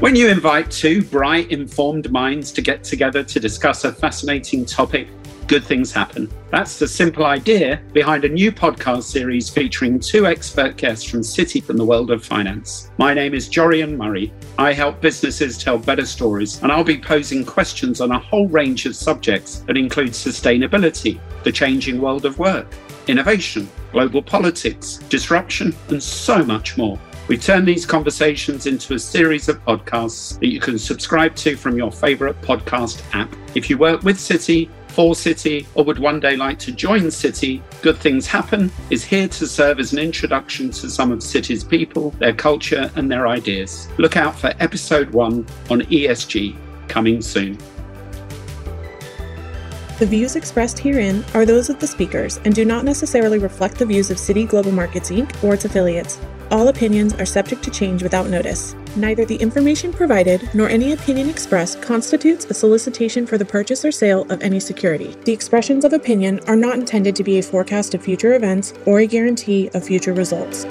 When you invite two bright, informed minds to get together to discuss a fascinating topic, good things happen. That's the simple idea behind a new podcast series featuring two expert guests from Citi and the world of finance. My name is Jorian Murray. I help businesses tell better stories, and I'll be posing questions on a whole range of subjects that include sustainability, the changing world of work, innovation, global politics, disruption, and so much more. We turn these conversations into a series of podcasts that you can subscribe to from your favorite podcast app. If you work with Citi, for Citi, or would one day like to join Citi, Good Things Happen is here to serve as an introduction to some of Citi's people, their culture, and their ideas. Look out for episode one on ESG coming soon. The views expressed herein are those of the speakers and do not necessarily reflect the views of Citi Global Markets Inc. or its affiliates. All opinions are subject to change without notice. Neither the information provided nor any opinion expressed constitutes a solicitation for the purchase or sale of any security. The expressions of opinion are not intended to be a forecast of future events or a guarantee of future results.